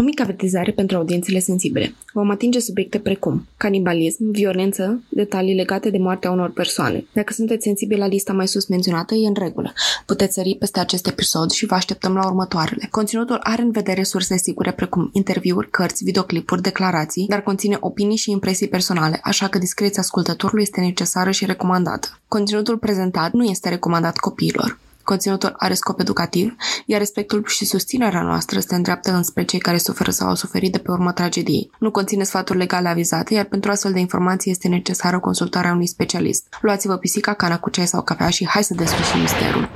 O mică avertizare pentru audiențele sensibile. Vom atinge subiecte precum canibalism, violență, detalii legate de moartea unor persoane. Dacă sunteți sensibili la lista mai sus menționată, e în regulă. Puteți sări peste acest episod și vă așteptăm la următoarele. Conținutul are în vedere surse sigure precum interviuri, cărți, videoclipuri, declarații, dar conține opinii și impresii personale, așa că discreția ascultătorului este necesară și recomandată. Conținutul prezentat nu este recomandat copiilor. Conținutul are scop educativ, iar respectul și susținerea noastră se îndreaptă înspre cei care suferă sau au suferit de pe urma tragediei. Nu conține sfaturi legale avizate, iar pentru astfel de informații este necesară consultarea unui specialist. Luați-vă pisica, cana cu ceai sau cafea și hai să deslușim misterul.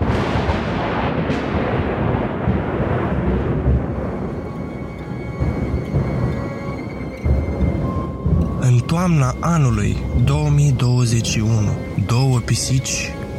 În toamna anului 2021, două pisici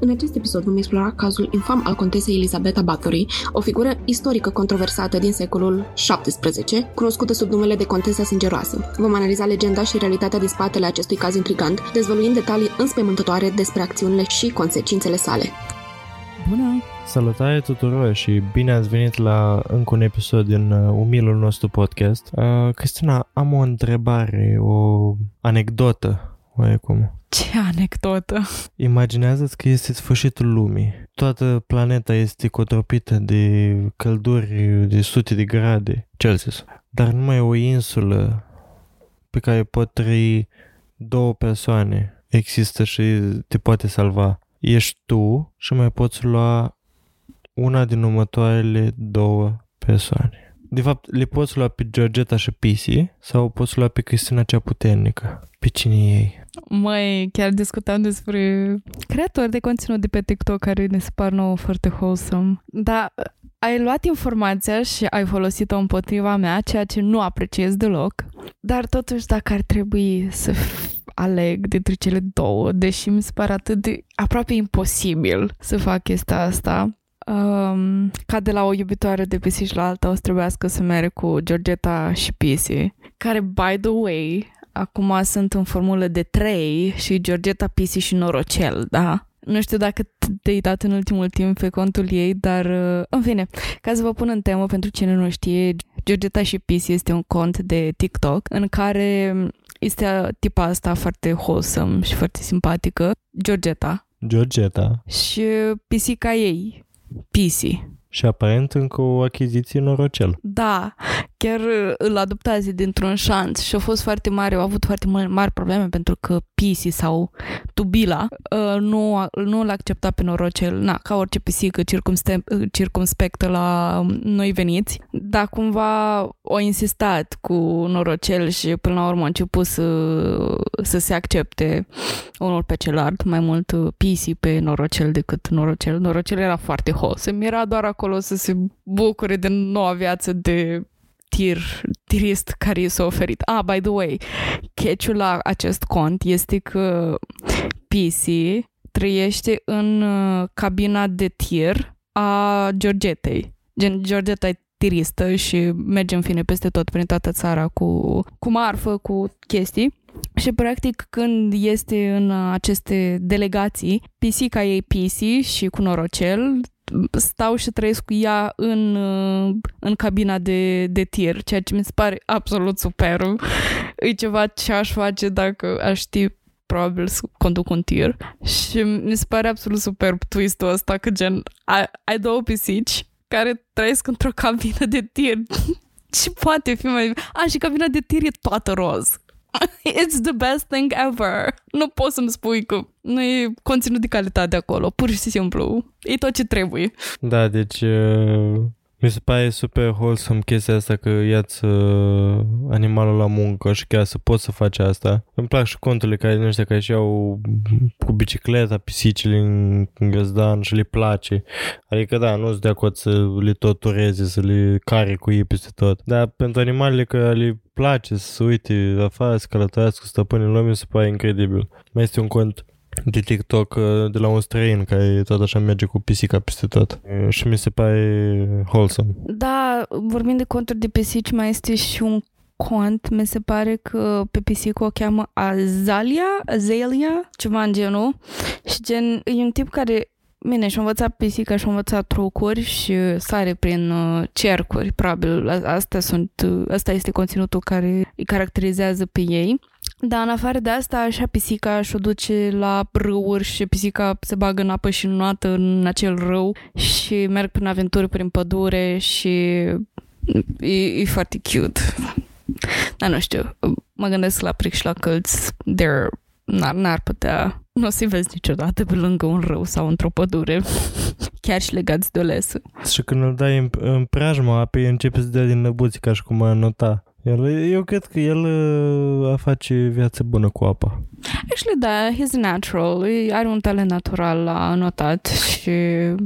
În acest episod vom explora cazul infam al contesei Elisabeta Bathory, o figură istorică controversată din secolul XVII, cunoscută sub numele de Contesa Sângeroasă. Vom analiza legenda și realitatea din spatele acestui caz intrigant, dezvăluind detalii înspăimântătoare despre acțiunile și consecințele sale. Bună! Salutare tuturor și bine ați venit la încă un episod din uh, umilul nostru podcast. Uh, Cristina, am o întrebare, o anecdotă oarecum. Ce anecdotă! Imaginează-ți că este sfârșitul lumii. Toată planeta este cotropită de călduri de sute de grade Celsius. Dar numai o insulă pe care pot trăi două persoane există și te poate salva. Ești tu și mai poți lua una din următoarele două persoane. De fapt, le poți lua pe Georgeta și Pisi sau poți lua pe Cristina cea puternică. Pe cine ei? Mai chiar discutam despre creatori de conținut de pe TikTok care ne se par nouă foarte wholesome. Dar ai luat informația și ai folosit-o împotriva mea, ceea ce nu apreciez deloc. Dar totuși, dacă ar trebui să aleg dintre cele două, deși mi se pare atât de aproape imposibil să fac chestia asta, um, ca de la o iubitoare de pisici la alta o să trebuiască să merg cu Georgeta și Pisi, care, by the way, acum sunt în formulă de 3 și Georgeta Pisi și Norocel, da? Nu știu dacă te-ai dat în ultimul timp pe contul ei, dar uh, în fine, ca să vă pun în temă pentru cine nu știe, Georgeta și Pisi este un cont de TikTok în care este tipa asta foarte wholesome și foarte simpatică, Georgeta. Georgeta. Și pisica ei, Pisi. Și aparent încă o achiziție norocel. Da, chiar uh, îl adoptase dintr-un șanț și a fost foarte mare, au avut foarte mari probleme pentru că Pisi sau Tubila uh, nu, nu l-a acceptat pe norocel, na, ca orice pisică circumspectă la um, noi veniți, dar cumva o insistat cu norocel și până la urmă a început să, să se accepte unul pe celălalt, mai mult uh, Pisi pe norocel decât norocel. Norocel era foarte hos, era doar acolo să se bucure de noua viață de tir, tirist care i s-a oferit. Ah, by the way, catch la acest cont este că PC trăiește în uh, cabina de tir a Georgetei. Gen, Georgeta e tiristă și merge în fine peste tot, prin toată țara cu, cu marfă, cu chestii. Și practic când este în aceste delegații, pisica ei PC și cu norocel stau și trăiesc cu ea în, în cabina de, de tir, ceea ce mi se pare absolut super. E ceva ce aș face dacă aș ști probabil să conduc un tir și mi se pare absolut superb twist-ul ăsta că gen ai, ai două pisici care trăiesc într-o cabină de tir ce poate fi mai... A, și cabina de tir e toată roz. It's the best thing ever. Nu poți să-mi spui că nu e conținut de calitate acolo. Pur și simplu. E tot ce trebuie. Da, deci uh, mi se pare super wholesome chestia asta că iați uh, animalul la muncă și chiar să poți să faci asta. Îmi plac și conturile care din ăștia care și au cu bicicleta pisicile în, în găzdan și le place. Adică da, nu-ți de acord să le tortureze, să le care cu ei peste tot. Dar pentru animalele care le place să se uite afară, să călătorească, să stăpâne în lume, se pare incredibil. Mai este un cont de TikTok uh, de la un străin care tot așa merge cu pisica peste tot. Uh, Și mi se pare wholesome. Da, vorbind de conturi de pisici, mai este și un cont, mi se pare că pe pisică o cheamă Azalia, Azalia, ceva în genul. Și gen, e un tip care Bine, și-a învățat pisica și-a învățat trucuri și sare prin uh, cercuri, probabil. A- Astea sunt, uh, asta este conținutul care îi caracterizează pe ei. Dar în afară de asta, așa pisica și-o duce la râuri și pisica se bagă în apă și nuată în acel râu și merg prin aventuri prin pădure și e, e foarte cute. Dar nu știu, mă gândesc la pric și la călți, they're, n-ar, n-ar putea, nu o să-i vezi niciodată pe lângă un râu sau într-o pădure, chiar și legați de o lesă. Și când îl dai în, în preajma apei, începe să dea din năbuți ca și cum a nota. El, eu cred că el uh, a face viață bună cu apa. Actually, da, he's natural, E- are un talent natural la notat și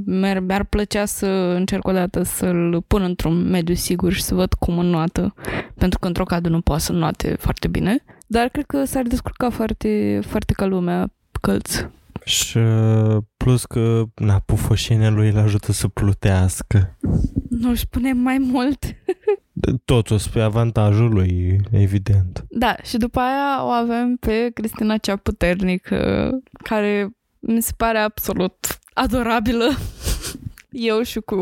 mi-ar, mi-ar plăcea să încerc o dată să-l pun într-un mediu sigur și să văd cum înnoată, pentru că într-o cadă nu poate să înnoate foarte bine, dar cred că s-ar descurca foarte, foarte ca lumea călți. Și uh, plus că na, pufoșenia lui îl ajută să plutească. Nu spune mai mult. Totul spre avantajul lui, evident. Da, și după aia o avem pe Cristina cea puternică, care mi se pare absolut adorabilă. Eu și cu...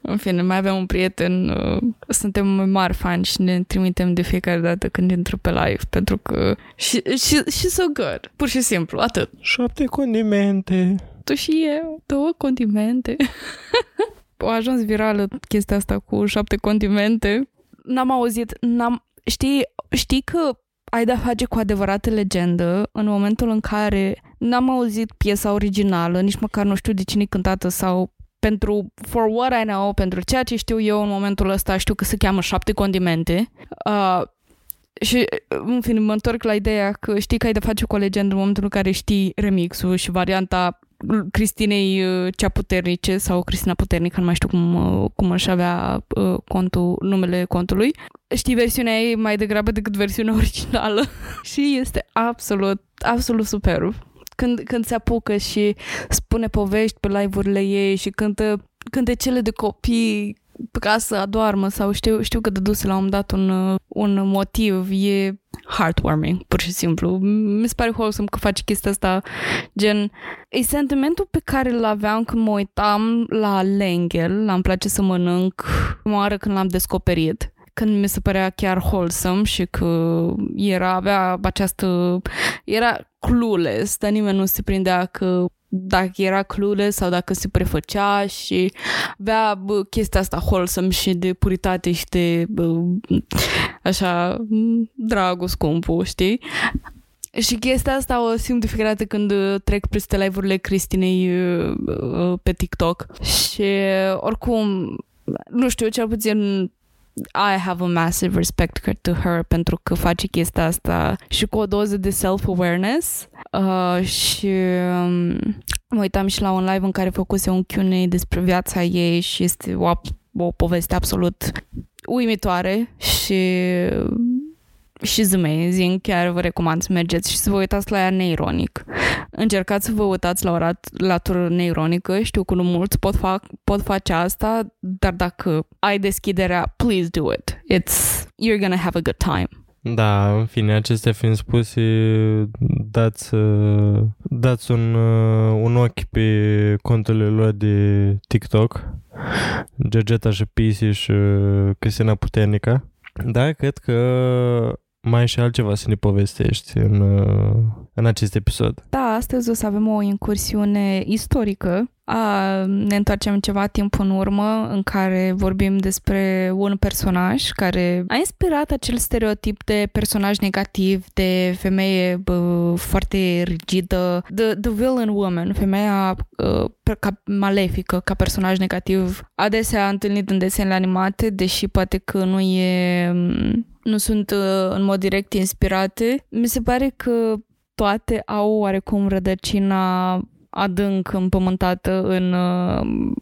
În fine, mai avem un prieten, uh, suntem mari fani și ne trimitem de fiecare dată când intră pe live, pentru că... Și, și, și so good, pur și simplu, atât. Șapte condimente. Tu și eu, două condimente. a ajuns virală chestia asta cu șapte condimente. N-am auzit, n-am... Știi, știi că ai de-a face cu adevărată legendă în momentul în care n-am auzit piesa originală, nici măcar nu știu de cine e cântată sau pentru, for what I know, pentru ceea ce știu eu în momentul ăsta, știu că se cheamă șapte condimente. Uh, și, în fine, mă întorc la ideea că știi că ai de face cu o legendă în momentul în care știi remixul și varianta Cristinei uh, cea puternice sau Cristina puternică, nu mai știu cum, uh, cum își avea uh, contul, numele contului. Știi versiunea ei mai degrabă decât versiunea originală și este absolut, absolut superb. Când, când se apucă și spune povești pe live-urile ei și cântă cântecele de copii ca să adoarmă sau știu, știu că dăduse la un moment dat un, uh, un motiv, e heartwarming, pur și simplu. Mi se pare wholesome că face chestia asta, gen, e sentimentul pe care îl aveam când mă uitam la Lengel, la îmi place să mănânc, mă oară când l-am descoperit când mi se părea chiar wholesome și că era, avea această, era clueless, dar nimeni nu se prindea că dacă era clueless sau dacă se prefăcea și avea bă, chestia asta wholesome și de puritate și de bă, așa dragul scumpul, știi? Și chestia asta o simt de fiecare dată când uh, trec peste live-urile Cristinei uh, uh, pe TikTok. Și oricum, nu știu, cel puțin I have a massive respect to her pentru că face chestia asta și cu o doză de self-awareness. Uh, și um, mă uitam și la un live în care făcuse un Q&A despre viața ei și este o, o poveste absolut uimitoare și She's amazing, chiar vă recomand să mergeți și să vă uitați la ea neironic. Încercați să vă uitați la o rat- latură neironică, știu că nu mulți pot, fac, pot face asta, dar dacă ai deschiderea, please do it. It's, you're gonna have a good time. Da, în fine, acestea fiind spuse, dați, uh, dați un, uh, un ochi pe conturile lor de TikTok, Gegeta și Pisi și uh, Cristina Puternica. Da, cred că mai ai și altceva să ne povestești în, uh, în acest episod. Da, astăzi o să avem o incursiune istorică. A, ne întoarcem ceva timp în urmă în care vorbim despre un personaj care a inspirat acel stereotip de personaj negativ, de femeie bă, foarte rigidă, the, the villain woman, femeia uh, ca malefică, ca personaj negativ, adesea întâlnit în desenele animate, deși poate că nu e nu sunt uh, în mod direct inspirate. Mi se pare că toate au oarecum rădăcina adânc împământată în, uh,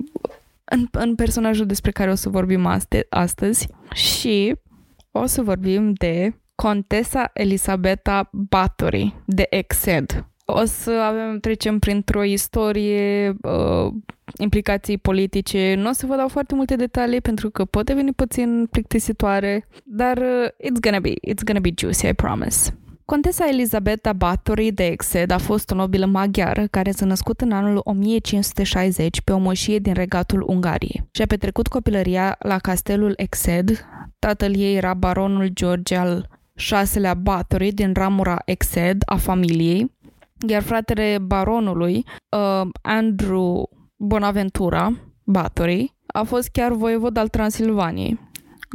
în, în personajul despre care o să vorbim aste, astăzi și o să vorbim de Contesa Elisabeta Bathory de Exed. O să avem, trecem printr-o istorie, uh, implicații politice. Nu o să vă dau foarte multe detalii pentru că pot deveni puțin plictisitoare, dar uh, it's gonna be, it's gonna be juicy, I promise. Contesa Elisabeta Bathory de Exed a fost o nobilă maghiară care s-a născut în anul 1560 pe o moșie din regatul Ungariei și a petrecut copilăria la castelul Exed. Tatăl ei era baronul George al șaselea Bathory din ramura Exed a familiei, iar fratele baronului, uh, Andrew Bonaventura Bathory, a fost chiar voievod al Transilvaniei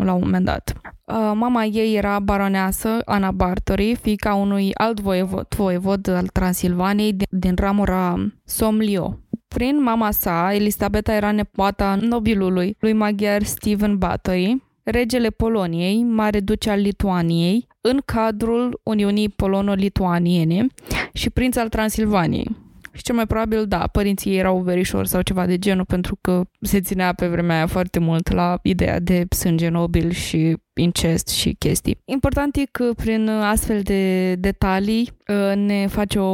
la un moment dat. Uh, mama ei era baroneasă Ana Bartori, fiica unui alt voievod, voievod al Transilvaniei din, din ramura Somlio. Prin mama sa, Elisabeta era nepoata nobilului lui maghiar Stephen Bathory, regele Poloniei, mare duce al Lituaniei, în cadrul Uniunii Polono-Lituaniene și prinț al Transilvaniei. Și cel mai probabil, da, părinții ei erau verișori sau ceva de genul, pentru că se ținea pe vremea aia foarte mult la ideea de sânge nobil și incest și chestii. Important e că prin astfel de detalii uh, ne face o,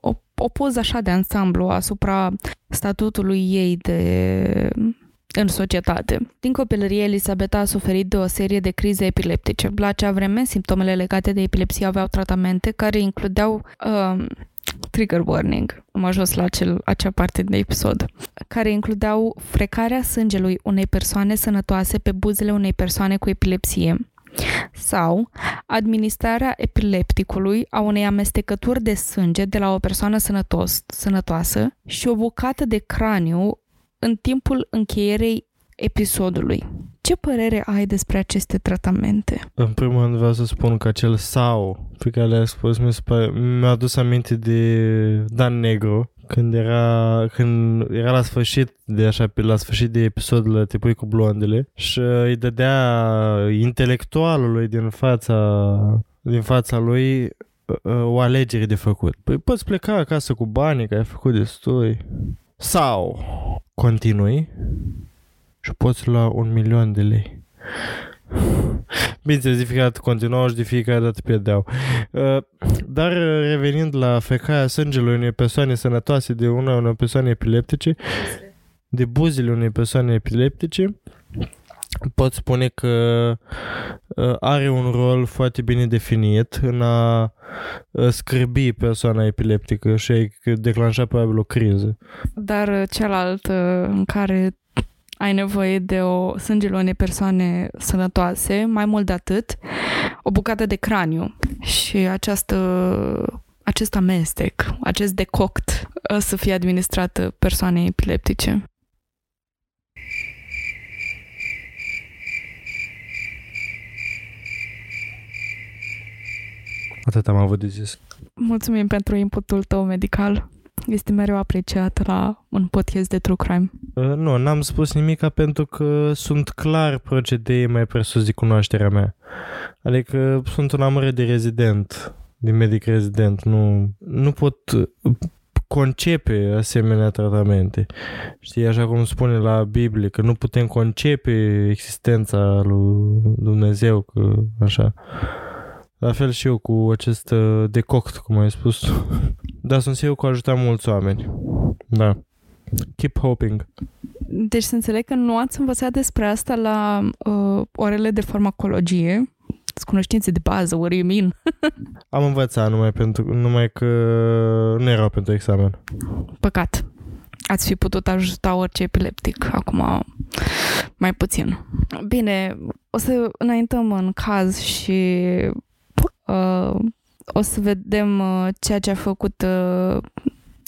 o, o poză așa de ansamblu asupra statutului ei de în societate. Din copilărie, Elisabeta a suferit de o serie de crize epileptice. La acea vreme, simptomele legate de epilepsie aveau tratamente care includeau uh, trigger warning, am ajuns la acel, acea parte de episod, care includeau frecarea sângelui unei persoane sănătoase pe buzele unei persoane cu epilepsie sau administrarea epilepticului a unei amestecături de sânge de la o persoană sănătos, sănătoasă și o bucată de craniu în timpul încheierei episodului. Ce părere ai despre aceste tratamente? În primul rând vreau să spun că acel sau pe care le-ai spus mi mi-a adus aminte de Dan Negru când era, când era la sfârșit de așa, pe la sfârșit de episodul Te pui cu blondele și îi dădea intelectualului din fața din fața lui o alegere de făcut. Păi poți pleca acasă cu banii, că ai făcut destui. Sau continui și poți lua un milion de lei. Bine, de fiecare dată continuau și de fiecare dată pierdeau. Uh, dar revenind la fecaia sângelui unei persoane sănătoase de una unei persoane epileptice, de buzele unei persoane epileptice, pot spune că uh, are un rol foarte bine definit în a uh, scârbi persoana epileptică și a declanșa probabil o criză. Dar celălalt în care ai nevoie de o sângele unei persoane sănătoase, mai mult de atât, o bucată de craniu și această, acest amestec, acest decoct uh, să fie administrat persoanei epileptice. Atât am avut de zis. Mulțumim pentru inputul tău medical este mereu apreciat la un podcast de true crime. Uh, nu, n-am spus nimica pentru că sunt clar procedee mai presus de cunoașterea mea. Adică sunt un amăr de rezident, de medic rezident. Nu, nu pot concepe asemenea tratamente. Știi, așa cum spune la Biblie, că nu putem concepe existența lui Dumnezeu, că așa. La fel și eu cu acest uh, decoct, cum ai spus. da, sunt sigur că ajuta mulți oameni. Da. Keep hoping. Deci să înțeleg că nu ați învățat despre asta la uh, orele de farmacologie, cunoștințe de bază, what do you mean? Am învățat numai, pentru, numai că nu erau pentru examen. Păcat. Ați fi putut ajuta orice epileptic, acum mai puțin. Bine, o să înaintăm în caz și uh, o să vedem uh, ceea ce a făcut uh,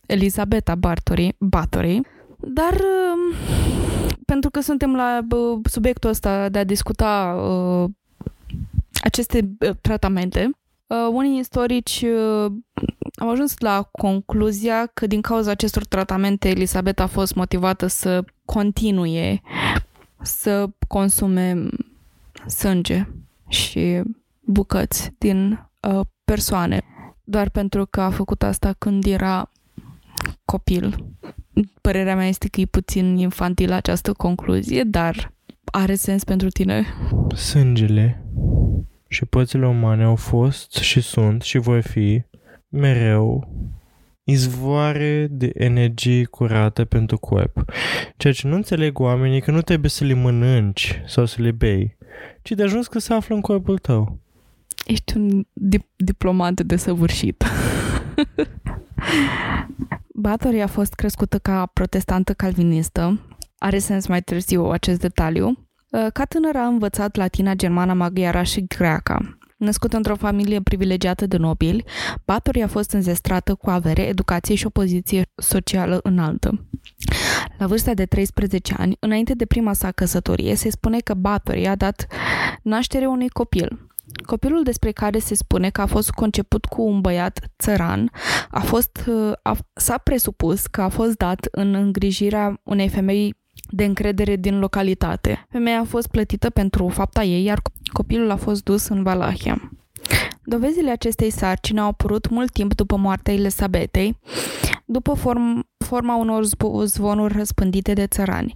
Elisabeta Bartori, Bathory, dar uh, pentru că suntem la uh, subiectul ăsta de a discuta uh, aceste uh, tratamente, uh, unii istorici uh, au ajuns la concluzia că din cauza acestor tratamente Elisabeta a fost motivată să continue să consume sânge și bucăți din uh, persoane, doar pentru că a făcut asta când era copil. Părerea mea este că e puțin infantil această concluzie, dar are sens pentru tine. Sângele și pățile umane au fost și sunt și voi fi mereu izvoare de energie curată pentru corp. Ceea ce nu înțeleg oamenii că nu trebuie să le mănânci sau să le bei, ci de ajuns că se află în corpul tău. Ești un dip- diplomat de săvârșit. Bathory a fost crescută ca protestantă calvinistă. Are sens mai târziu acest detaliu. Ca tânără a învățat latina, germana, maghiara și greaca. Născut într-o familie privilegiată de nobili, Bathory a fost înzestrată cu avere, educație și o poziție socială înaltă. La vârsta de 13 ani, înainte de prima sa căsătorie, se spune că Bathory a dat naștere unui copil. Copilul despre care se spune că a fost conceput cu un băiat țăran a fost, a, s-a presupus că a fost dat în îngrijirea unei femei de încredere din localitate. Femeia a fost plătită pentru fapta ei, iar copilul a fost dus în Valahia. Dovezile acestei sarcini au apărut mult timp după moartea Elisabetei, după form, forma unor zvonuri răspândite de țărani.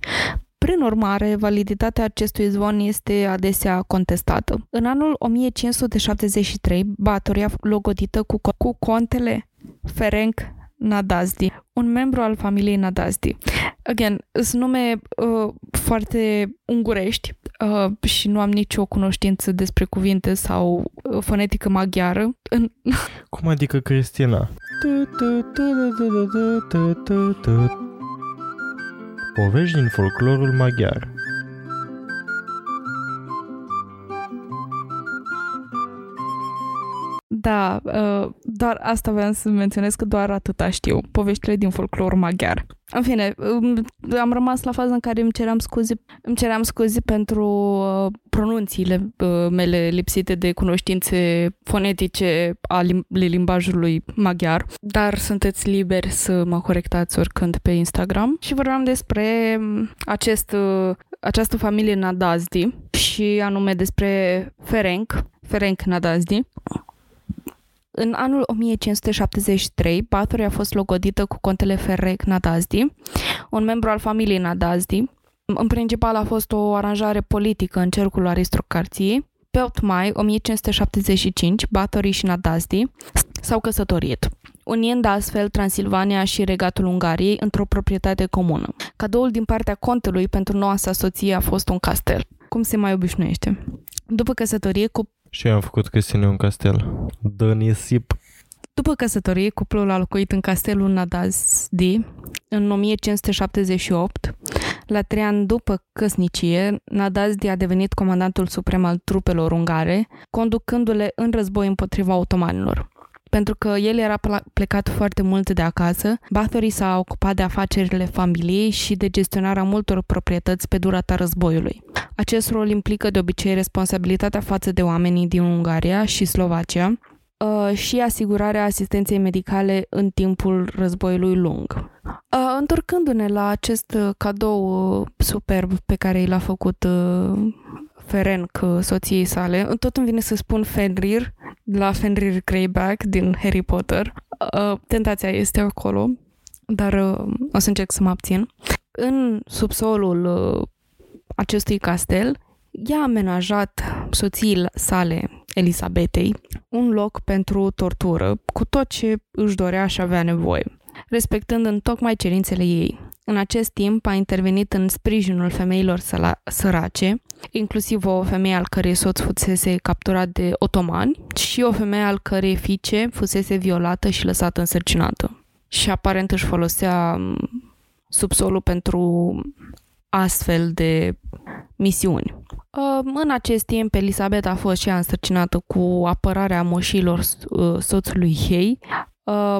Prin urmare, validitatea acestui zvon este adesea contestată. În anul 1573, Batoria logodită cu, cu contele Ferenc Nadazdi, un membru al familiei Nadazdi. Again, sunt nume uh, foarte ungurești uh, și nu am nicio cunoștință despre cuvinte sau uh, fonetică maghiară. Cum adică Cristina? Povești din folclorul maghiar Da, uh, doar asta vreau să menționez că doar atâta știu, poveștile din folclor maghiar. În fine, um, am rămas la faza în care îmi ceream scuze, îmi ceream scuze pentru uh, pronunțiile uh, mele lipsite de cunoștințe fonetice ale limbajului maghiar, dar sunteți liberi să mă corectați oricând pe Instagram. Și vorbeam despre um, acest, această familie Nadazdi și anume despre Ferenc, Ferenc Nadazdi, în anul 1573, Bathory a fost logodită cu contele Ferrec Nadazdi, un membru al familiei Nadazdi. În principal a fost o aranjare politică în cercul aristocrației. Pe 8 mai 1575, Bathory și Nadazdi s-au căsătorit unind astfel Transilvania și regatul Ungariei într-o proprietate comună. Cadoul din partea contelui pentru noua sa soție a fost un castel. Cum se mai obișnuiește? După căsătorie, cu și eu am făcut chestiune un castel. Dă nisip. După căsătorie, cuplul a locuit în castelul Nadazdi în 1578. La trei ani după căsnicie, Nadazdi a devenit comandantul suprem al trupelor ungare, conducându-le în război împotriva otomanilor. Pentru că el era plecat foarte mult de acasă, Bathory s-a ocupat de afacerile familiei și de gestionarea multor proprietăți pe durata războiului. Acest rol implică de obicei responsabilitatea față de oamenii din Ungaria și Slovacia uh, și asigurarea asistenței medicale în timpul războiului lung. Uh, întorcându-ne la acest cadou uh, superb pe care i l-a făcut Ferenc soției sale, tot îmi vine să spun Fenrir, la Fenrir Greyback din Harry Potter. Tentația este acolo, dar o să încerc să mă abțin. În subsolul acestui castel, ea a amenajat soției sale, Elisabetei, un loc pentru tortură, cu tot ce își dorea și avea nevoie, respectând în tocmai cerințele ei. În acest timp a intervenit în sprijinul femeilor sărace, inclusiv o femeie al cărei soț fusese capturat de otomani și o femeie al cărei fiice fusese violată și lăsată însărcinată. Și aparent își folosea subsolul pentru astfel de misiuni. În acest timp, Elisabeta a fost și ea însărcinată cu apărarea moșilor uh, soțului ei, uh,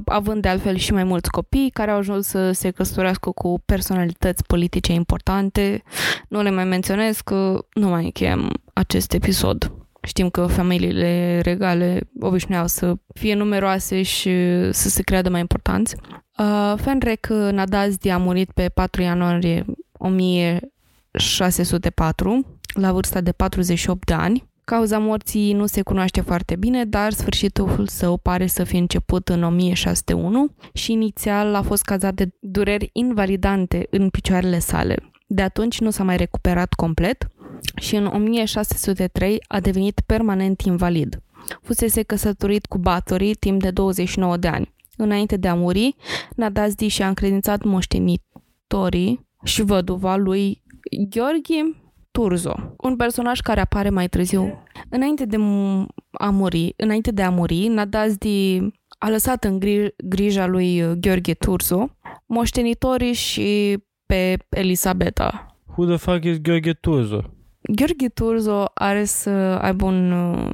având de altfel și mai mulți copii care au ajuns să se căsătorească cu personalități politice importante. Nu le mai menționez că nu mai încheiem acest episod. Știm că familiile regale obișnuiau să fie numeroase și să se creadă mai importanți. Uh, Fenrek Nadazdi a murit pe 4 ianuarie 1604, la vârsta de 48 de ani. Cauza morții nu se cunoaște foarte bine, dar sfârșitul său pare să fie început în 1601 și inițial a fost cazat de dureri invalidante în picioarele sale. De atunci nu s-a mai recuperat complet și în 1603 a devenit permanent invalid. Fusese căsătorit cu Bathory timp de 29 de ani. Înainte de a muri, Nadazdi și-a încredințat moștenitorii și văduva lui Gheorghe Turzo, un personaj care apare mai târziu. Înainte de a muri, înainte de a muri, Nadazdi a lăsat în gri- grija lui Gheorghe Turzo moștenitorii și pe Elisabeta. Who the fuck is Gheorghe Turzo? Gheorghe Turzo are să aibă un uh,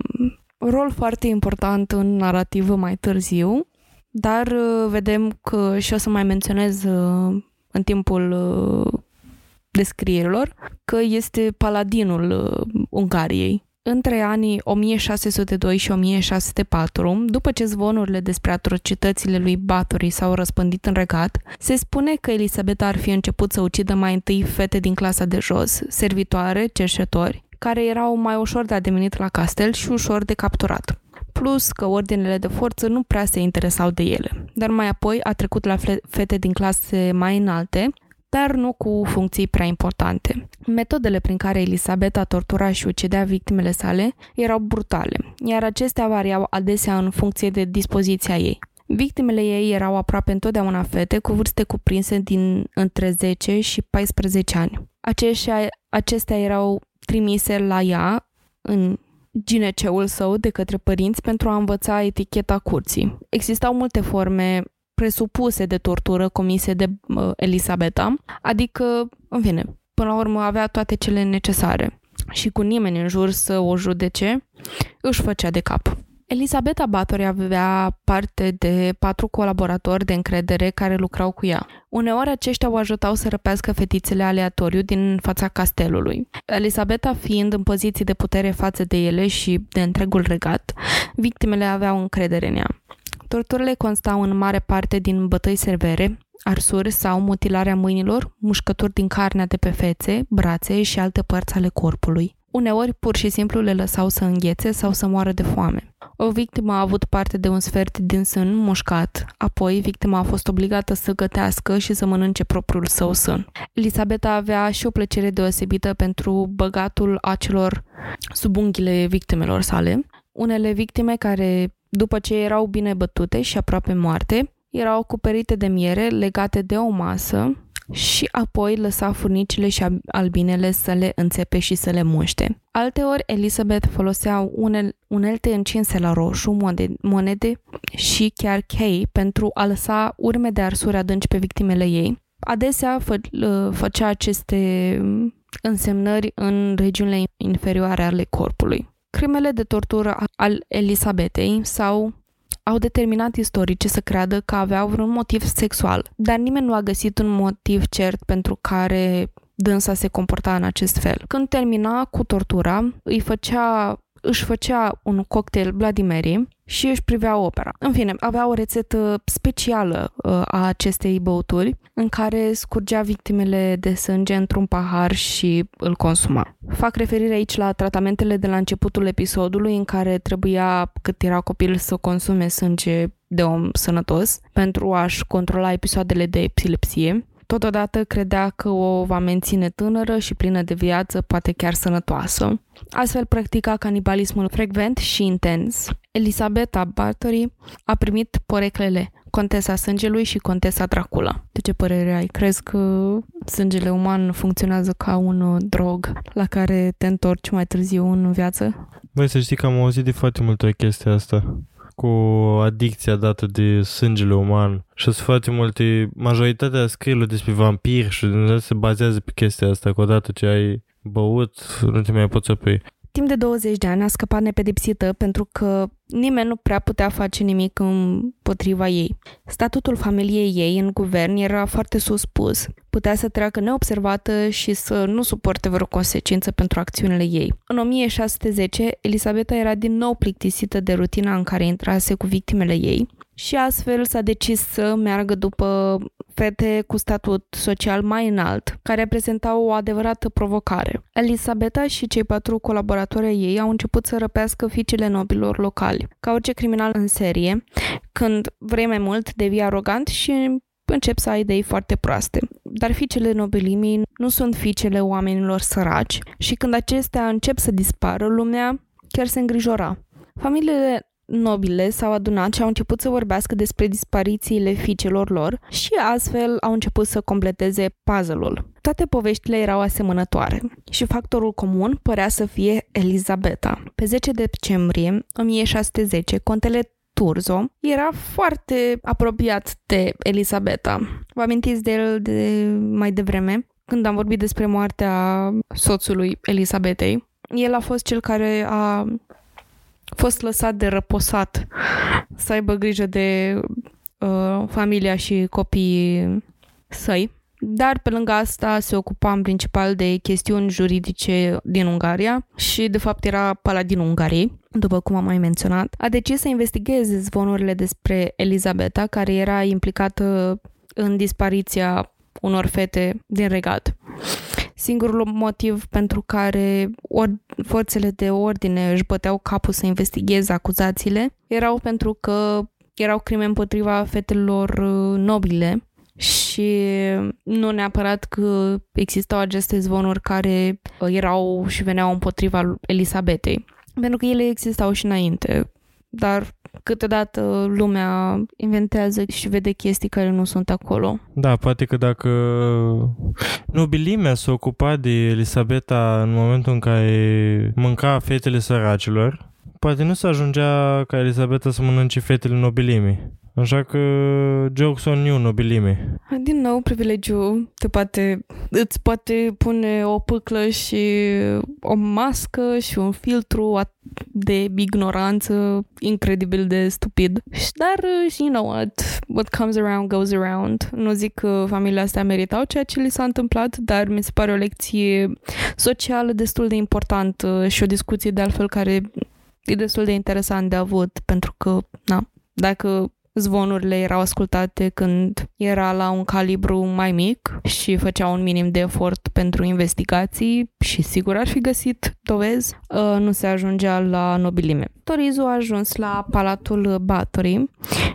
rol foarte important în narrativă mai târziu, dar uh, vedem că și o să mai menționez uh, în timpul descrierilor că este paladinul Ungariei între anii 1602 și 1604, după ce zvonurile despre atrocitățile lui Bathory s-au răspândit în regat, se spune că Elisabeta ar fi început să ucidă mai întâi fete din clasa de jos, servitoare, cerșetori, care erau mai ușor de ademenit la castel și ușor de capturat. Plus că ordinele de forță nu prea se interesau de ele, dar mai apoi a trecut la fete din clase mai înalte, dar nu cu funcții prea importante. Metodele prin care Elisabeta tortura și ucidea victimele sale erau brutale, iar acestea variau adesea în funcție de dispoziția ei. Victimele ei erau aproape întotdeauna fete cu vârste cuprinse din între 10 și 14 ani. Aceștia, acestea erau trimise la ea în gineceul său de către părinți pentru a învăța eticheta curții. Existau multe forme presupuse de tortură comise de uh, Elisabeta, adică, în fine, până la urmă avea toate cele necesare și cu nimeni în jur să o judece, își făcea de cap. Elisabeta Bathory avea parte de patru colaboratori de încredere care lucrau cu ea. Uneori aceștia o ajutau să răpească fetițele aleatoriu din fața castelului. Elisabeta fiind în poziții de putere față de ele și de întregul regat, victimele aveau încredere în ea. Torturile constau în mare parte din bătăi severe, arsuri sau mutilarea mâinilor, mușcături din carnea de pe fețe, brațe și alte părți ale corpului. Uneori pur și simplu le lăsau să înghețe sau să moară de foame. O victimă a avut parte de un sfert din sân mușcat, apoi victima a fost obligată să gătească și să mănânce propriul său sân. Elisabeta avea și o plăcere deosebită pentru băgatul acelor sub unghiile victimelor sale. Unele victime care după ce erau bine bătute și aproape moarte, erau acoperite de miere legate de o masă și apoi lăsa furnicile și albinele să le înțepe și să le muște. Alteori, Elizabeth folosea unel, unelte încinse la roșu, monede, monede și chiar chei pentru a lăsa urme de arsuri adânci pe victimele ei. Adesea fă, făcea aceste însemnări în regiunile inferioare ale corpului. Crimele de tortură al Elisabetei sau au determinat istoricii să creadă că aveau vreun motiv sexual, dar nimeni nu a găsit un motiv cert pentru care dânsa se comporta în acest fel. Când termina cu tortura, îi făcea își făcea un cocktail Bloody Mary și își privea opera. În fine, avea o rețetă specială uh, a acestei băuturi în care scurgea victimele de sânge într-un pahar și îl consuma. Fac referire aici la tratamentele de la începutul episodului în care trebuia, cât era copil, să consume sânge de om sănătos pentru a-și controla episoadele de epilepsie Totodată credea că o va menține tânără și plină de viață, poate chiar sănătoasă. Astfel practica canibalismul frecvent și intens. Elisabeta Bathory a primit poreclele Contesa Sângelui și Contesa Dracula. De ce părere ai? Crezi că sângele uman funcționează ca un drog la care te întorci mai târziu în viață? Băi, să știi că am auzit de foarte multe chestia asta cu adicția dată de sângele uman și sunt foarte multe, majoritatea scrierilor despre vampiri și se bazează pe chestia asta, că odată ce ai băut, nu te mai poți opri. Timp de 20 de ani a scăpat nepedepsită pentru că nimeni nu prea putea face nimic împotriva ei. Statutul familiei ei în guvern era foarte suspus. Putea să treacă neobservată și să nu suporte vreo consecință pentru acțiunile ei. În 1610, Elisabeta era din nou plictisită de rutina în care intrase cu victimele ei și astfel s-a decis să meargă după fete cu statut social mai înalt, care reprezentau o adevărată provocare. Elisabeta și cei patru colaboratori ei au început să răpească fiicele nobilor locali. Ca orice criminal în serie, când vrei mai mult, devii arogant și încep să ai idei foarte proaste. Dar fiicele nobilimii nu sunt fiicele oamenilor săraci și când acestea încep să dispară, lumea chiar se îngrijora. Familiile nobile s-au adunat și au început să vorbească despre disparițiile fiicelor lor și astfel au început să completeze puzzle-ul. Toate poveștile erau asemănătoare și factorul comun părea să fie Elizabeta. Pe 10 decembrie 1610, contele Turzo era foarte apropiat de Elisabeta. Vă amintiți de el de mai devreme? Când am vorbit despre moartea soțului Elisabetei, el a fost cel care a fost lăsat de răposat să aibă grijă de uh, familia și copiii săi. Dar pe lângă asta se ocupa în principal de chestiuni juridice din Ungaria și de fapt era paladinul Ungariei, după cum am mai menționat. A decis să investigheze zvonurile despre Elizabeta, care era implicată în dispariția unor fete din regat. Singurul motiv pentru care or- forțele de ordine își băteau capul să investigheze acuzațiile erau pentru că erau crime împotriva fetelor uh, nobile și nu neapărat că existau aceste zvonuri care uh, erau și veneau împotriva Elisabetei, pentru că ele existau și înainte, dar câteodată lumea inventează și vede chestii care nu sunt acolo. Da, poate că dacă nobilimea s-a ocupat de Elisabeta în momentul în care mânca fetele săracilor, poate nu se ajungea ca Elisabeta să mănânce fetele nobilimii. Așa că jokes on you, nobilime. Din nou, privilegiu te poate, îți poate pune o pâclă și o mască și un filtru de ignoranță incredibil de stupid. Dar, you know what, what comes around goes around. Nu zic că familia asta meritau ceea ce li s-a întâmplat, dar mi se pare o lecție socială destul de importantă și o discuție de altfel care e destul de interesant de avut, pentru că, na, dacă zvonurile erau ascultate când era la un calibru mai mic și făcea un minim de efort pentru investigații și sigur ar fi găsit dovezi, uh, nu se ajungea la nobilime. Torizu a ajuns la Palatul Bathory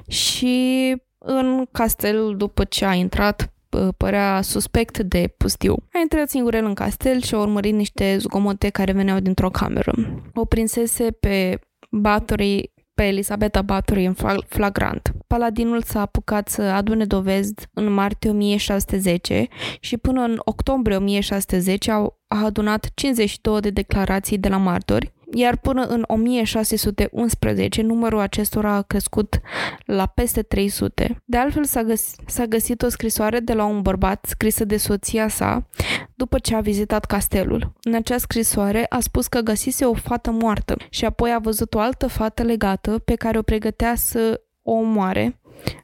și în castel, după ce a intrat, uh, părea suspect de pustiu. A intrat singurel în castel și a urmărit niște zgomote care veneau dintr-o cameră. O prinsese pe Bathory pe Elisabeta Bathory în flagrant. Paladinul s-a apucat să adune dovezi în martie 1610 și până în octombrie 1610 au adunat 52 de declarații de la martori, iar până în 1611 numărul acestora a crescut la peste 300. De altfel s-a, găs- s-a găsit o scrisoare de la un bărbat scrisă de soția sa după ce a vizitat castelul. În acea scrisoare a spus că găsise o fată moartă și apoi a văzut o altă fată legată pe care o pregătea să o omoare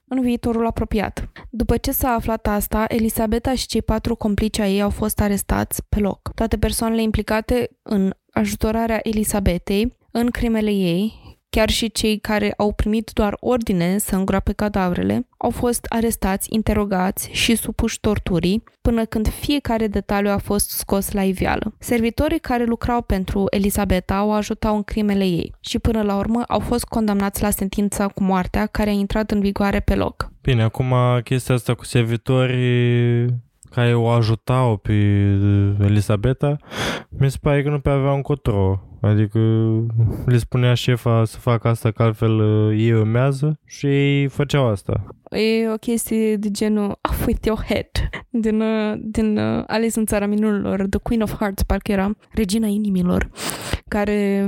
în viitorul apropiat. După ce s-a aflat asta, Elisabeta și cei patru complici ai ei au fost arestați pe loc. Toate persoanele implicate în ajutorarea Elisabetei în crimele ei, chiar și cei care au primit doar ordine să îngroape cadavrele, au fost arestați, interogați și supuși torturii, până când fiecare detaliu a fost scos la iveală. Servitorii care lucrau pentru Elisabeta o ajutau în crimele ei și până la urmă au fost condamnați la sentința cu moartea care a intrat în vigoare pe loc. Bine, acum chestia asta cu servitorii care o ajutau pe Elisabeta, mi se pare că nu pe avea un cotro. Adică le spunea șefa să facă asta, că altfel uh, ei urmează și ei făceau asta. E o chestie de genul off with your head din, uh, din uh, Alice în țara minunilor, The Queen of Hearts, parcă era regina inimilor, care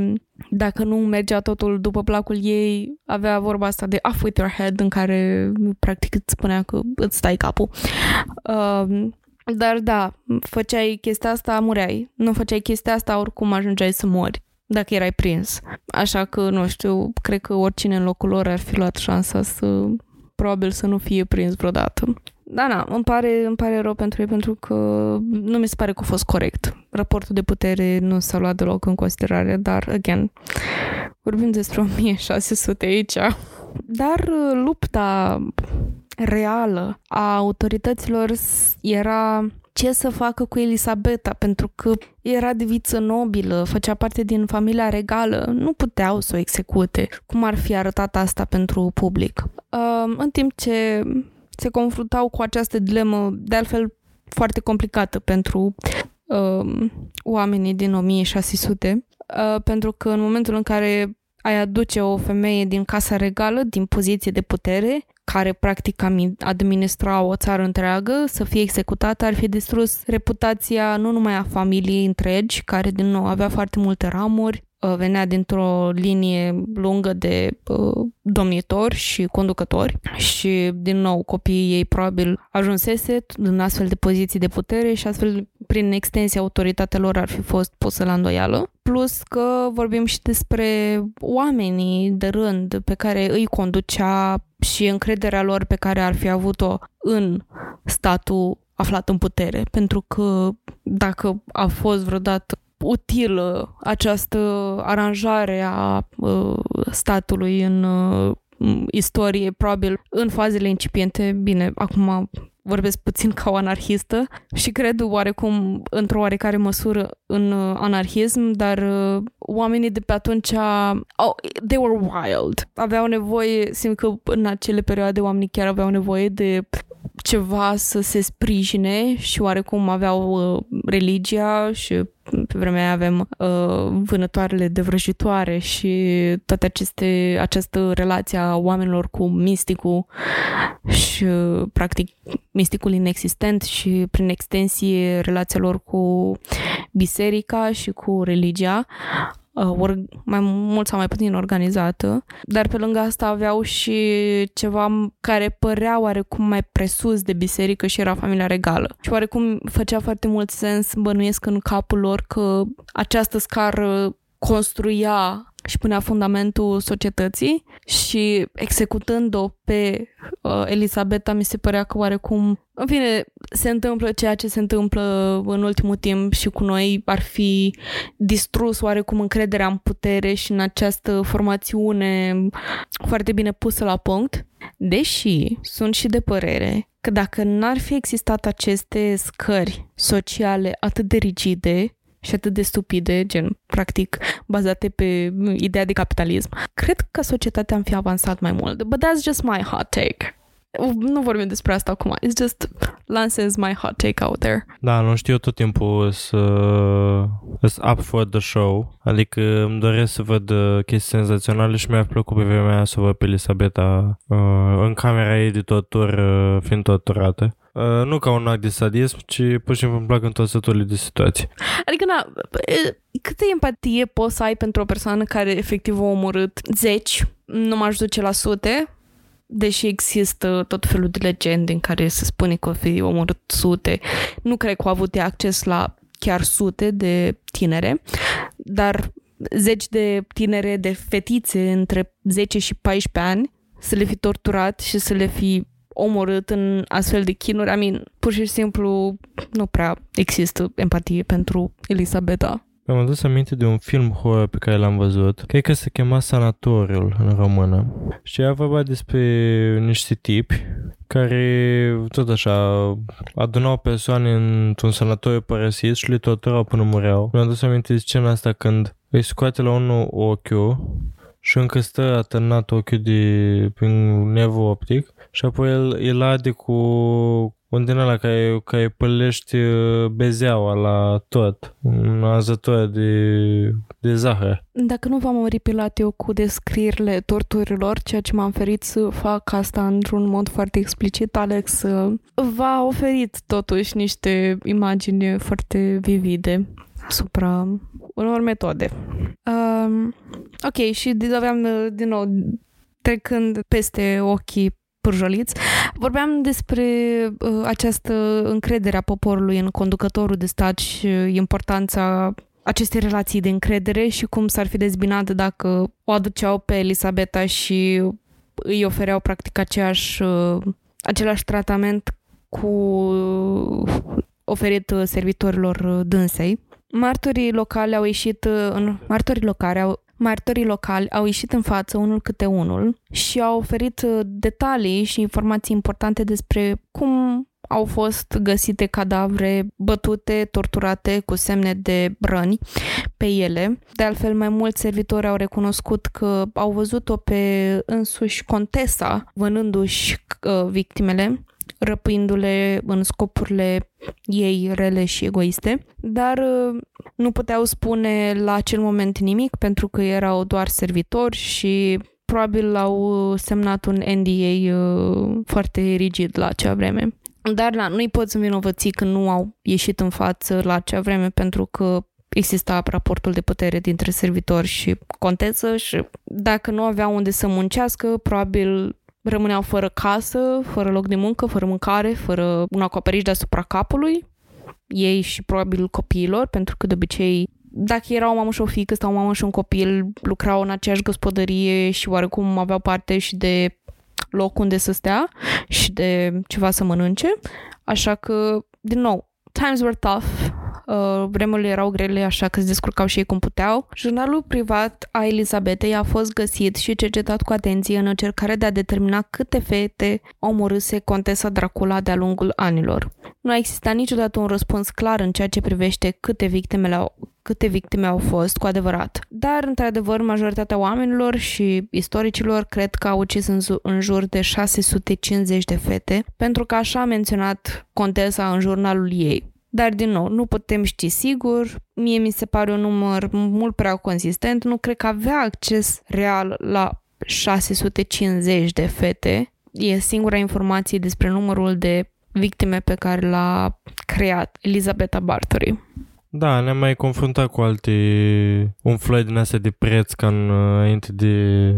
dacă nu mergea totul după placul ei, avea vorba asta de off with your head, în care practic îți spunea că îți stai capul. Uh, dar da, făceai chestia asta, mureai. Nu făceai chestia asta, oricum ajungeai să mori dacă erai prins. Așa că, nu știu, cred că oricine în locul lor ar fi luat șansa să probabil să nu fie prins vreodată. Da, da, îmi pare, îmi pare rău pentru ei pentru că nu mi se pare că a fost corect. Raportul de putere nu s-a luat deloc în considerare, dar, again, vorbim despre 1600 aici. Dar uh, lupta reală a autorităților era ce să facă cu Elisabeta, pentru că era de viță nobilă, făcea parte din familia regală, nu puteau să o execute. Cum ar fi arătat asta pentru public? Uh, în timp ce se confruntau cu această dilemă, de altfel foarte complicată pentru uh, oamenii din 1600, uh, pentru că în momentul în care ai aduce o femeie din casa regală, din poziție de putere, care practic administra o țară întreagă, să fie executată, ar fi distrus reputația nu numai a familiei întregi, care din nou avea foarte multe ramuri, uh, venea dintr-o linie lungă de uh, domnitori și conducători și, din nou, copiii ei probabil ajunsese în astfel de poziții de putere și astfel, prin extensie, autoritatea lor ar fi fost pusă la îndoială. Plus că vorbim și despre oamenii de rând pe care îi conducea și încrederea lor pe care ar fi avut-o în statul aflat în putere. Pentru că dacă a fost vreodată utilă această aranjare a uh, statului în uh, istorie, probabil în fazele incipiente, bine, acum vorbesc puțin ca o anarhistă și cred oarecum într-o oarecare măsură în uh, anarhism, dar uh, oamenii de pe atunci oh, they were wild. Aveau nevoie, simt că în acele perioade oamenii chiar aveau nevoie de ceva să se sprijine și oarecum aveau uh, religia și pe vremea aia avem uh, vânătoarele de vrăjitoare și toate aceste, această relație a oamenilor cu misticul și uh, practic misticul inexistent și prin extensie relația lor cu biserica și cu religia. uh, or, mai mult sau mai puțin organizată, dar pe lângă asta aveau și ceva care părea oarecum mai presus de biserică și era familia regală. Și oarecum făcea foarte mult sens, bănuiesc în capul lor că această scară construia și punea fundamentul societății și executând-o pe uh, Elisabeta mi se părea că oarecum în fine, se întâmplă ceea ce se întâmplă în ultimul timp și cu noi. Ar fi distrus oarecum încrederea în putere și în această formațiune foarte bine pusă la punct, deși sunt și de părere că dacă n-ar fi existat aceste scări sociale atât de rigide, și atât de stupide, gen, practic, bazate pe ideea de capitalism, cred că societatea am fi avansat mai mult. But that's just my hot take. Nu vorbim despre asta acum. It's just lansez my hot take out there. Da, nu știu tot timpul să să up for the show. Adică îmi doresc să văd uh, chestii senzaționale și mi-a plăcut pe vremea aia să văd pe Elisabeta uh, în camera ei de tot tur, uh, fiind torturată. Uh, nu ca un act de sadism, ci pur și simplu îmi plac întorsătorile de situații. Adică, na, câtă empatie poți să ai pentru o persoană care efectiv a omorât zeci, nu m-aș duce la sute, deși există tot felul de legende în care se spune că o fi omorât sute, nu cred că au avut acces la chiar sute de tinere, dar zeci de tinere, de fetițe între 10 și 14 ani, să le fi torturat și să le fi omorât în astfel de chinuri. I mean, pur și simplu nu prea există empatie pentru Elisabeta. Mi-am adus aminte de un film horror pe care l-am văzut. Cred că se chema Sanatoriul în română. Și era vorba despre niște tipi care tot așa adunau persoane într-un sanatoriu părăsit și le torturau până mureau. Mi-am adus aminte de scena asta când îi scoate la unul ochiul și încă stă atârnat ochiul de, prin nervul optic și apoi el îl ade cu un din ăla care, care pălești uh, bezeaua la tot, un azător de, de zahăr. Dacă nu v-am oripilat eu cu descrierile torturilor, ceea ce m-am ferit să fac asta într-un mod foarte explicit, Alex uh, v-a oferit totuși niște imagini foarte vivide asupra unor metode. Um, ok, și aveam uh, din nou trecând peste ochii pârjoliți, vorbeam despre uh, această încredere a poporului în conducătorul de stat și importanța acestei relații de încredere și cum s-ar fi dezbinat dacă o aduceau pe Elisabeta și îi ofereau practic aceeași, uh, același tratament cu oferit servitorilor dânsei. Martorii locali au ieșit în martorii locali au Martorii locali au ieșit în față unul câte unul și au oferit uh, detalii și informații importante despre cum au fost găsite cadavre bătute, torturate cu semne de răni pe ele. De altfel, mai mulți servitori au recunoscut că au văzut-o pe însuși contesa vânându-și uh, victimele răpindu-le în scopurile ei rele și egoiste, dar uh, nu puteau spune la acel moment nimic pentru că erau doar servitori și probabil au semnat un NDA uh, foarte rigid la acea vreme. Dar na, nu-i poți învinovăți că nu au ieșit în față la acea vreme pentru că exista raportul de putere dintre servitor și contesă și dacă nu aveau unde să muncească, probabil rămâneau fără casă, fără loc de muncă, fără mâncare, fără un acoperiș deasupra capului, ei și probabil copiilor, pentru că de obicei dacă era o mamă și o fică sau o mamă și un copil, lucrau în aceeași gospodărie și oarecum aveau parte și de loc unde să stea și de ceva să mănânce. Așa că, din nou, times were tough, uh, vremurile erau grele, așa că se descurcau și ei cum puteau. Jurnalul privat a Elizabetei a fost găsit și cercetat cu atenție în încercare de a determina câte fete omorâse contesa Dracula de-a lungul anilor. Nu a existat niciodată un răspuns clar în ceea ce privește câte victimele au, câte victime au fost cu adevărat. Dar, într-adevăr, majoritatea oamenilor și istoricilor cred că au ucis în, în jur de 650 de fete, pentru că așa a menționat contesa în jurnalul ei. Dar, din nou, nu putem ști sigur. Mie mi se pare un număr mult prea consistent. Nu cred că avea acces real la 650 de fete. E singura informație despre numărul de victime pe care l-a creat Elisabeta Bartory. Da, ne-am mai confruntat cu alte umflări din astea de preț ca în, înainte de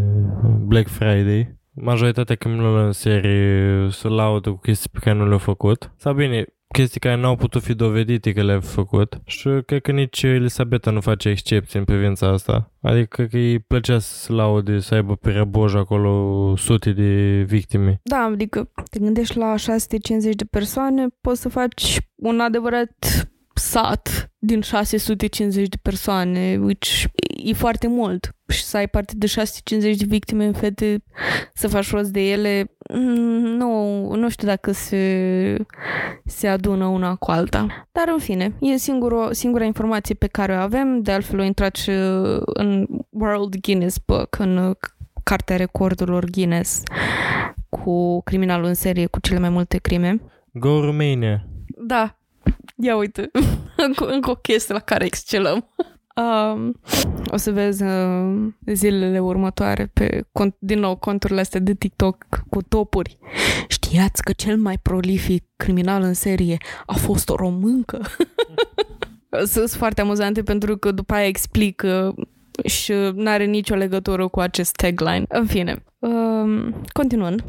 Black Friday. Majoritatea criminalilor în serie se laudă cu chestii pe care nu le-au făcut. Sau bine, chestii care n-au putut fi dovedite că le-a făcut și cred că nici Elisabeta nu face excepție în privința asta. Adică cred că îi plăcea să laude, să aibă pe răboj acolo sute de victime. Da, adică te gândești la 650 de persoane, poți să faci un adevărat sat din 650 de persoane, which e foarte mult. Și să ai parte de 650 de victime în fete, să faci rost de ele, mm, nu, nu știu dacă se, se adună una cu alta. Dar în fine, e singura, singura informație pe care o avem, de altfel o intrat și în World Guinness Book, în cartea recordurilor Guinness cu criminalul în serie cu cele mai multe crime. Go Romania! Da, Ia uite, încă o chestie la care excelăm. Um, o să vezi uh, zilele următoare pe, cont, din nou, conturile astea de TikTok cu topuri. Știați că cel mai prolific criminal în serie a fost o româncă? Sunt foarte amuzante pentru că după aia explică și nu are nicio legătură cu acest tagline. În fine, um, continuând.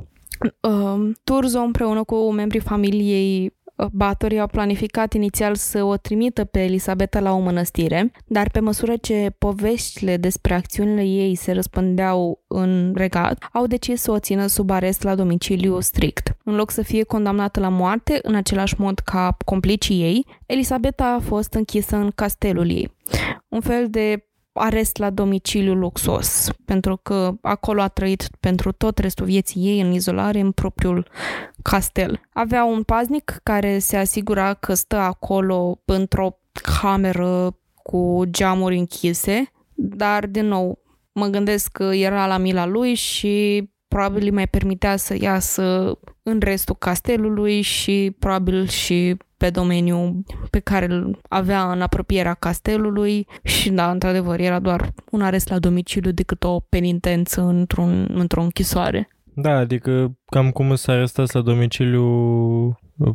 Um, Turzo împreună cu membrii familiei Batorii au planificat inițial să o trimită pe Elisabeta la o mănăstire, dar pe măsură ce poveștile despre acțiunile ei se răspândeau în regat, au decis să o țină sub arest la domiciliu strict. În loc să fie condamnată la moarte, în același mod ca complicii ei, Elisabeta a fost închisă în castelul ei. Un fel de arest la domiciliu luxos, pentru că acolo a trăit pentru tot restul vieții ei în izolare în propriul castel. Avea un paznic care se asigura că stă acolo într-o cameră cu geamuri închise, dar din nou mă gândesc că era la mila lui și probabil îi mai permitea să iasă în restul castelului și probabil și pe domeniul pe care îl avea în apropierea castelului și da, într-adevăr, era doar un arest la domiciliu decât o penitență într-un, într-o închisoare. Da, adică cam cum să arestați la domiciliu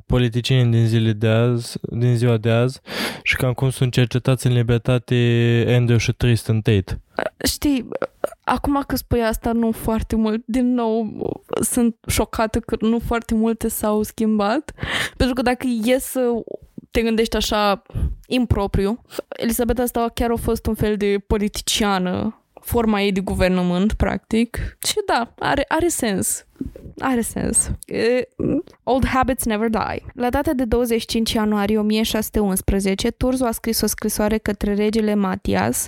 politicieni din zile de azi, din ziua de azi și cam cum sunt cercetați în libertate Andrew și Tristan Tate. Știi, acum că spui asta, nu foarte mult, din nou sunt șocată că nu foarte multe s-au schimbat, pentru că dacă e să te gândești așa impropriu, Elisabeta asta chiar a fost un fel de politiciană forma ei de guvernământ, practic. Și da, are, are sens. Are sens. Uh, old habits never die. La data de 25 ianuarie 1611, Turzo a scris o scrisoare către regele Matias,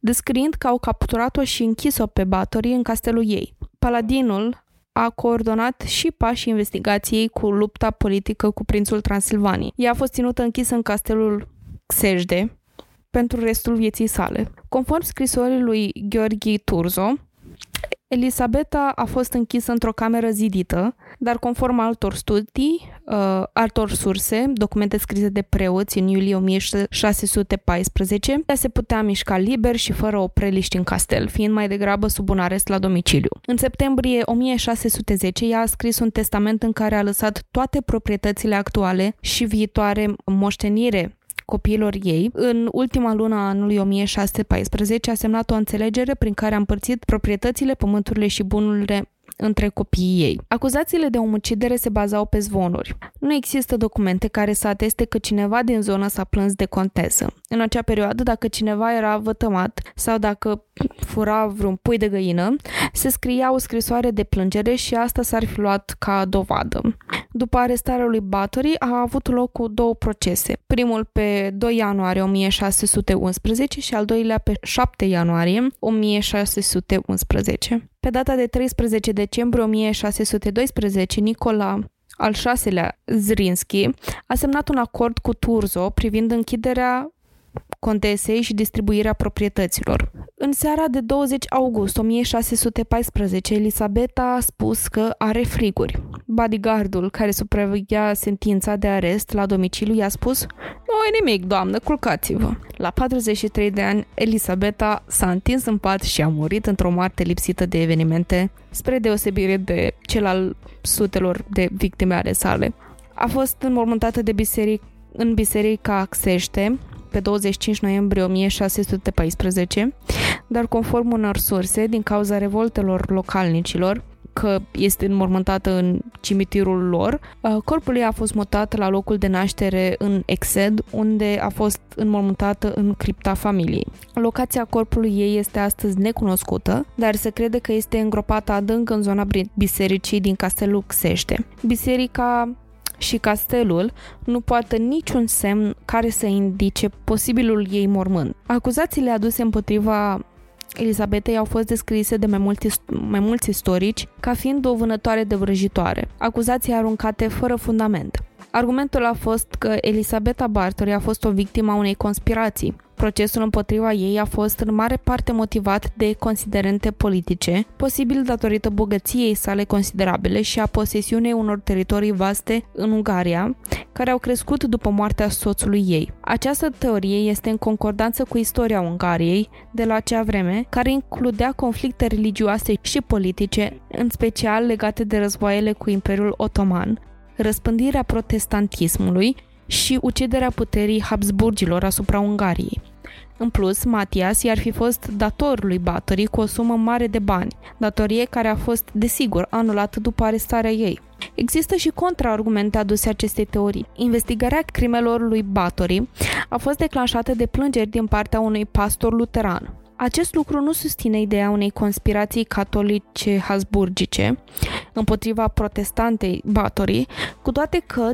descriind că au capturat-o și închis-o pe Batorii în castelul ei. Paladinul a coordonat și pașii investigației cu lupta politică cu prințul Transilvaniei. Ea a fost ținută închisă în castelul Sejde, pentru restul vieții sale. Conform scrisorii lui Gheorghi Turzo, Elisabeta a fost închisă într-o cameră zidită, dar conform altor studii, uh, altor surse, documente scrise de preoți în iulie 1614, ea se putea mișca liber și fără opreliști în castel, fiind mai degrabă sub un arest la domiciliu. În septembrie 1610, ea a scris un testament în care a lăsat toate proprietățile actuale și viitoare moștenire copiilor ei, în ultima lună a anului 1614 a semnat o înțelegere prin care a împărțit proprietățile, pământurile și bunurile între copiii ei. Acuzațiile de omucidere se bazau pe zvonuri. Nu există documente care să ateste că cineva din zonă s-a plâns de contesă. În acea perioadă, dacă cineva era vătămat sau dacă fura vreun pui de găină, se scria o scrisoare de plângere și asta s-ar fi luat ca dovadă. După arestarea lui Bathory a avut loc cu două procese. Primul pe 2 ianuarie 1611 și al doilea pe 7 ianuarie 1611. Pe data de 13 decembrie 1612, Nicola al șaselea Zrinski a semnat un acord cu Turzo privind închiderea contesei și distribuirea proprietăților. În seara de 20 august 1614, Elisabeta a spus că are friguri. Bodyguardul care supraveghea sentința de arest la domiciliu i-a spus Nu e nimic, doamnă, culcați-vă. La 43 de ani, Elisabeta s-a întins în pat și a murit într-o moarte lipsită de evenimente, spre deosebire de cel al sutelor de victime ale sale. A fost înmormântată de biseric, în biserica Xește, pe 25 noiembrie 1614, dar conform unor surse, din cauza revoltelor localnicilor, că este înmormântată în cimitirul lor. Uh, corpul ei a fost mutat la locul de naștere în Exed, unde a fost înmormântată în cripta familiei. Locația corpului ei este astăzi necunoscută, dar se crede că este îngropată adânc în zona bisericii din castelul Xește. Biserica și castelul nu poartă niciun semn care să indice posibilul ei mormânt. Acuzațiile aduse împotriva Elisabetei au fost descrise de mai, multi, mai mulți istorici ca fiind o vânătoare de vrăjitoare, acuzații aruncate fără fundament. Argumentul a fost că Elisabeta Bartori a fost o victimă a unei conspirații, Procesul împotriva ei a fost în mare parte motivat de considerente politice, posibil datorită bogăției sale considerabile și a posesiunei unor teritorii vaste în Ungaria, care au crescut după moartea soțului ei. Această teorie este în concordanță cu istoria Ungariei de la acea vreme, care includea conflicte religioase și politice, în special legate de războaiele cu Imperiul Otoman, răspândirea protestantismului și uciderea puterii Habsburgilor asupra Ungariei. În plus, Matias i-ar fi fost dator lui Bathory cu o sumă mare de bani, datorie care a fost, desigur, anulată după arestarea ei. Există și contraargumente aduse acestei teorii. Investigarea crimelor lui Bathory a fost declanșată de plângeri din partea unui pastor luteran. Acest lucru nu susține ideea unei conspirații catolice hasburgice împotriva protestantei Batorii, cu toate că,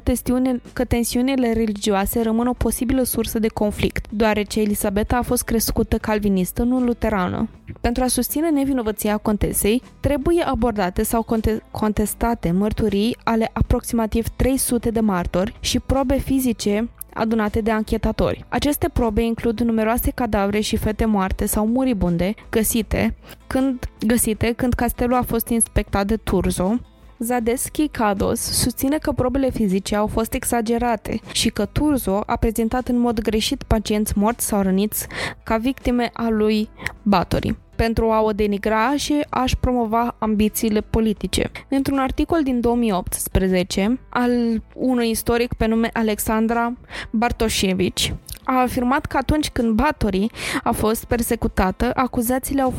că tensiunile religioase rămân o posibilă sursă de conflict, deoarece Elisabeta a fost crescută calvinistă, nu luterană. Pentru a susține nevinovăția contesei, trebuie abordate sau contestate mărturii ale aproximativ 300 de martori și probe fizice adunate de anchetatori. Aceste probe includ numeroase cadavre și fete moarte sau muribunde găsite când, găsite când castelul a fost inspectat de Turzo, Zadeschi Kados susține că probele fizice au fost exagerate și că Turzo a prezentat în mod greșit pacienți morți sau răniți ca victime a lui Batory pentru a o denigra și a-și promova ambițiile politice. Într-un articol din 2018 al unui istoric pe nume Alexandra Bartoșevici, a afirmat că atunci când Batory a fost persecutată, acuzațiile au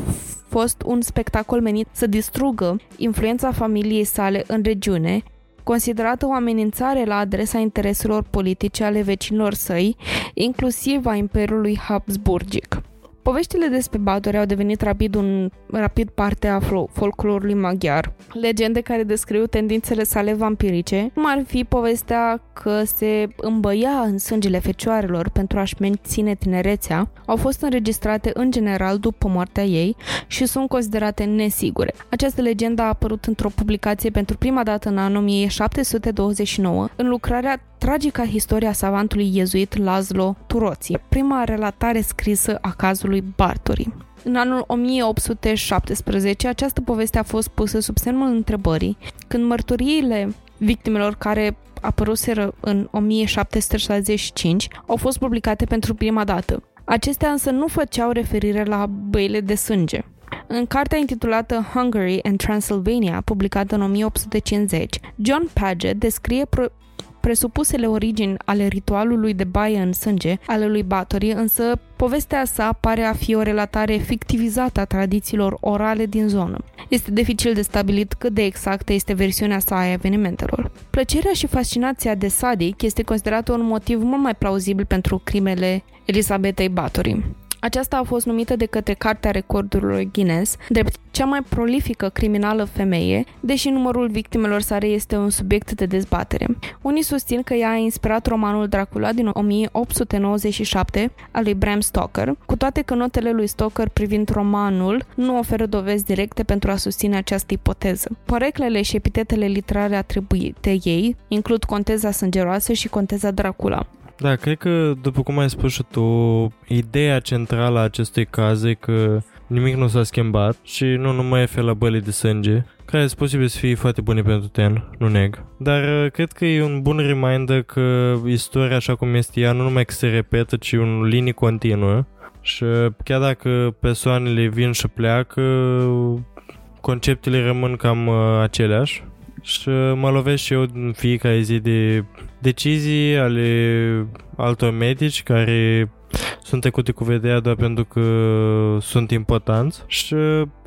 fost un spectacol menit să distrugă influența familiei sale în regiune, considerată o amenințare la adresa intereselor politice ale vecinilor săi, inclusiv a Imperiului Habsburgic. Poveștile despre Badore au devenit rapid, un, rapid parte a folclorului maghiar. Legende care descriu tendințele sale vampirice, cum ar fi povestea că se îmbăia în sângele fecioarelor pentru a-și menține tinerețea, au fost înregistrate în general după moartea ei și sunt considerate nesigure. Această legendă a apărut într-o publicație pentru prima dată în anul 1729 în lucrarea tragica istoria savantului iezuit Laszlo Turoții, prima relatare scrisă a cazului Bartori. În anul 1817, această poveste a fost pusă sub semnul întrebării când mărturiile victimelor care apăruseră în 1765 au fost publicate pentru prima dată. Acestea însă nu făceau referire la băile de sânge. În cartea intitulată Hungary and Transylvania, publicată în 1850, John Paget descrie pro- presupusele origini ale ritualului de baie în sânge ale lui Bathory, însă povestea sa pare a fi o relatare fictivizată a tradițiilor orale din zonă. Este dificil de stabilit cât de exactă este versiunea sa a evenimentelor. Plăcerea și fascinația de sadic este considerată un motiv mult mai plauzibil pentru crimele Elisabetei Bathory. Aceasta a fost numită de către Cartea Recordurilor Guinness drept cea mai prolifică criminală femeie, deși numărul victimelor sale este un subiect de dezbatere. Unii susțin că ea a inspirat romanul Dracula din 1897 al lui Bram Stoker, cu toate că notele lui Stoker privind romanul nu oferă dovezi directe pentru a susține această ipoteză. Poreclele și epitetele literare atribuite ei includ Conteza Sângeroasă și Conteza Dracula. Da, cred că, după cum ai spus și tu, ideea centrală a acestui caz e că nimic nu s-a schimbat și nu numai e fel la bălii de sânge, care sunt posibil să fie foarte bune pentru ten, nu neg. Dar uh, cred că e un bun reminder că istoria așa cum este ea nu numai că se repetă, ci un linii continuă și chiar dacă persoanele vin și pleacă, conceptele rămân cam uh, aceleași și mă lovesc și eu în fiecare zi de decizii ale altor medici care sunt trecute cu vederea doar pentru că sunt importanți și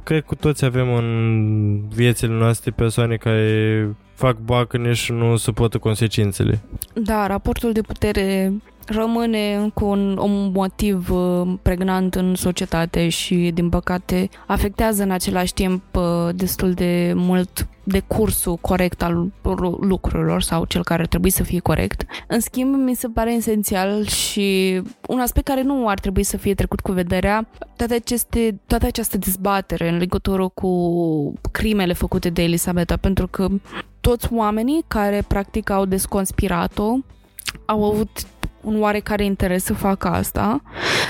cred că cu toți avem în viețile noastre persoane care fac bacăne și nu suportă consecințele. Da, raportul de putere rămâne încă un, un motiv uh, pregnant în societate și, din păcate, afectează în același timp uh, destul de mult decursul corect al lucrurilor sau cel care ar trebui să fie corect. În schimb, mi se pare esențial și un aspect care nu ar trebui să fie trecut cu vederea, toate, aceste, toată această dezbatere în legătură cu crimele făcute de Elisabeta, pentru că toți oamenii care practic au desconspirat-o au avut un oarecare interes să facă asta.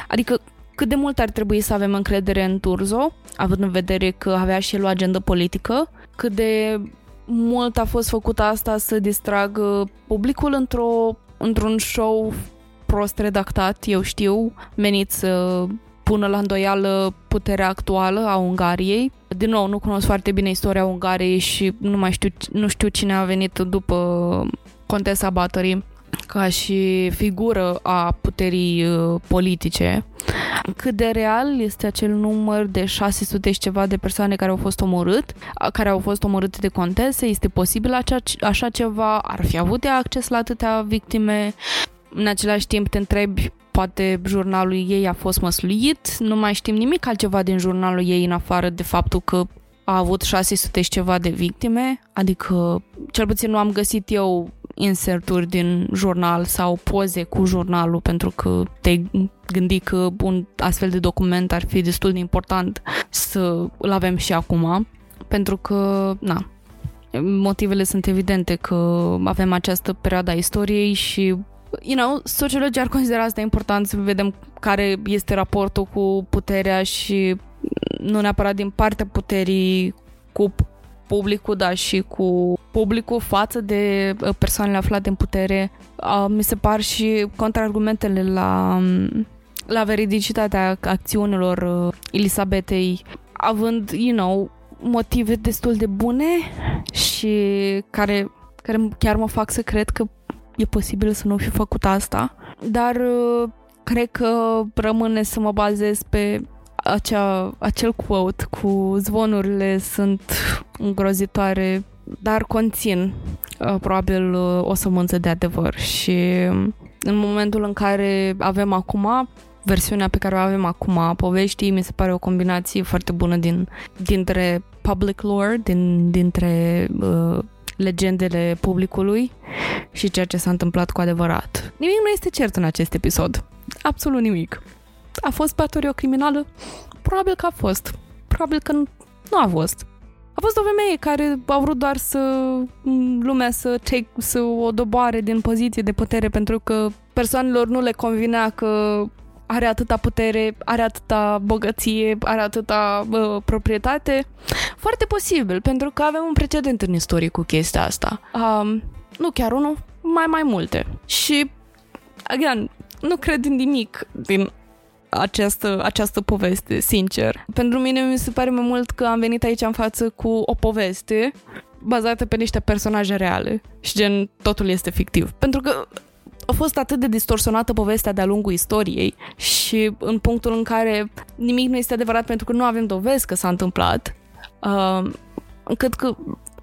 Adică cât de mult ar trebui să avem încredere în Turzo, având în vedere că avea și el o agendă politică, cât de mult a fost făcut asta să distragă publicul într-o, într-un show prost redactat, eu știu, menit să pună la îndoială puterea actuală a Ungariei. Din nou, nu cunosc foarte bine istoria Ungariei și nu mai știu, nu știu cine a venit după Contesa Bathory ca și figură a puterii uh, politice, cât de real este acel număr de 600 și ceva de persoane care au fost omorât, care au fost omorâte de contese, este posibil așa, așa ceva, ar fi avut acces la atâtea victime, în același timp te întrebi poate jurnalul ei a fost măsluit, nu mai știm nimic altceva din jurnalul ei în afară de faptul că a avut 600 și ceva de victime, adică cel puțin nu am găsit eu inserturi din jurnal sau poze cu jurnalul pentru că te gândi că un astfel de document ar fi destul de important să îl avem și acum pentru că, na, motivele sunt evidente că avem această perioadă a istoriei și you know, sociologii ar considera asta important să vedem care este raportul cu puterea și nu neapărat din partea puterii cu publicul, dar și cu publicul față de uh, persoanele aflate în putere. Mi se par și contraargumentele la, um, la veridicitatea acțiunilor uh, Elisabetei, având, you know, motive destul de bune și care, care chiar mă fac să cred că e posibil să nu fi făcut asta, dar uh, cred că rămâne să mă bazez pe acea, acel quote cu zvonurile sunt îngrozitoare, dar conțin uh, probabil uh, o sămânță de adevăr și um, în momentul în care avem acum versiunea pe care o avem acum a poveștii, mi se pare o combinație foarte bună din, dintre public lore, din, dintre uh, legendele publicului și ceea ce s-a întâmplat cu adevărat. Nimic nu este cert în acest episod. Absolut nimic. A fost batorie o criminală? Probabil că a fost. Probabil că nu, nu a fost. A fost o femeie care a vrut doar să lumea să, take, să o doboare din poziție de putere pentru că persoanelor nu le convinea că are atâta putere, are atâta bogăție, are atâta uh, proprietate. Foarte posibil, pentru că avem un precedent în istorie cu chestia asta. Um, nu chiar unul, mai mai multe. Și, again, nu cred în nimic din această, această poveste, sincer. Pentru mine mi se pare mai mult că am venit aici în față cu o poveste bazată pe niște personaje reale și gen totul este fictiv. Pentru că a fost atât de distorsionată povestea de-a lungul istoriei și în punctul în care nimic nu este adevărat pentru că nu avem dovezi că s-a întâmplat, uh, încât că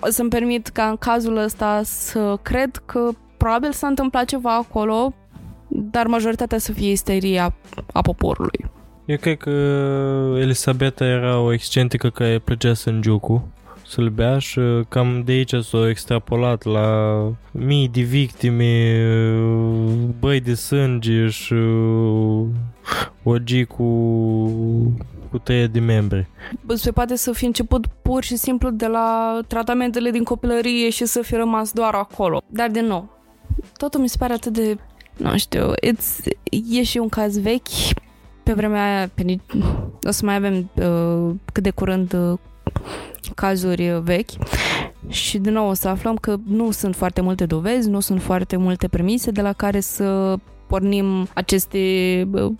să-mi permit ca în cazul ăsta să cred că probabil s-a întâmplat ceva acolo, dar majoritatea să fie isteria a poporului. Eu cred că Elisabeta era o excentrică care plăcea sângiucu să-l bea și uh, cam de aici s-a extrapolat la mii de victime, uh, băi de sânge și uh, ogii cu, cu tăie de membre. Se poate să fi început pur și simplu de la tratamentele din copilărie și să fi rămas doar acolo. Dar din nou, totul mi se pare atât de nu știu, it's, e și un caz vechi. Pe vremea aia, pe, o să mai avem uh, cât de curând uh, cazuri vechi și din nou o să aflăm că nu sunt foarte multe dovezi, nu sunt foarte multe premise de la care să pornim aceste uh,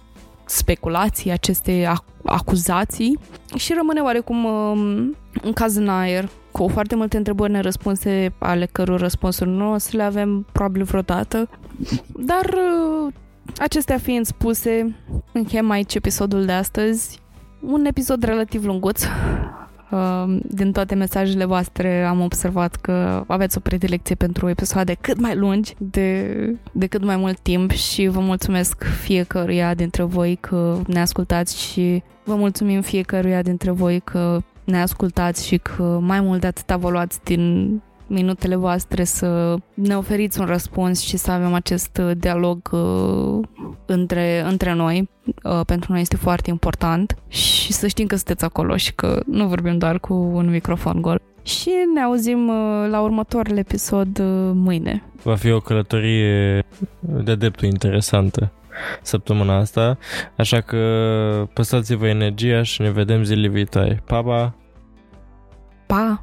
speculații, aceste acuzații și rămâne oarecum um, un caz în aer cu foarte multe întrebări nerăspunse ale căror răspunsuri nu o să le avem probabil vreodată. Dar uh, acestea fiind spuse, încheiem aici episodul de astăzi. Un episod relativ lunguț. Uh, din toate mesajele voastre am observat că aveți o predilecție pentru episoade cât mai lungi, de, de cât mai mult timp și vă mulțumesc fiecăruia dintre voi că ne ascultați și vă mulțumim fiecăruia dintre voi că ne ascultați și că mai mult de atâta vă luați din minutele voastre să ne oferiți un răspuns și să avem acest dialog uh, între, între noi. Uh, pentru noi este foarte important și să știm că sunteți acolo și că nu vorbim doar cu un microfon gol. Și ne auzim uh, la următorul episod uh, mâine. Va fi o călătorie de adeptul interesantă săptămâna asta, așa că păsați-vă energia și ne vedem zile viitoare. Pa, pa! Pa!